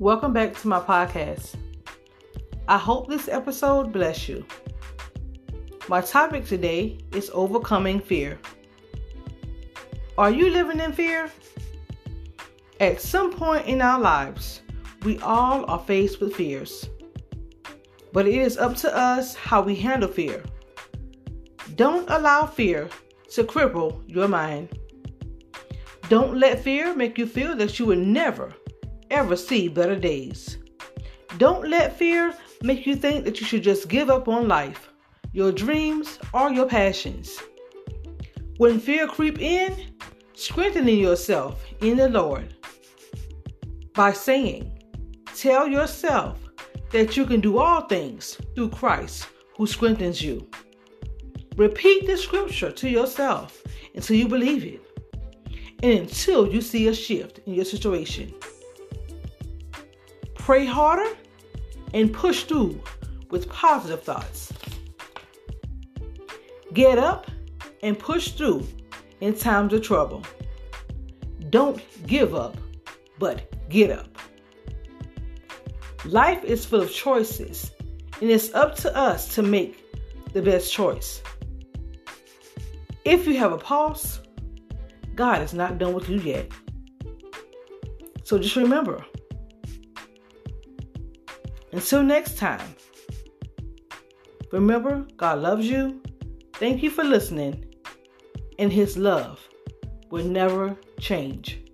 Welcome back to my podcast. I hope this episode bless you. My topic today is overcoming fear. Are you living in fear? At some point in our lives, we all are faced with fears. But it is up to us how we handle fear. Don't allow fear to cripple your mind. Don't let fear make you feel that you will never, ever see better days. Don't let fear make you think that you should just give up on life, your dreams, or your passions. When fear creep in, strengthening yourself in the Lord by saying, tell yourself that you can do all things through Christ who strengthens you. Repeat the scripture to yourself until you believe it and until you see a shift in your situation. Pray harder and push through with positive thoughts. Get up and push through in times of trouble. Don't give up, but get up. Life is full of choices, and it's up to us to make the best choice. If you have a pulse, God is not done with you yet. So just remember until next time, remember God loves you. Thank you for listening, and His love will never change.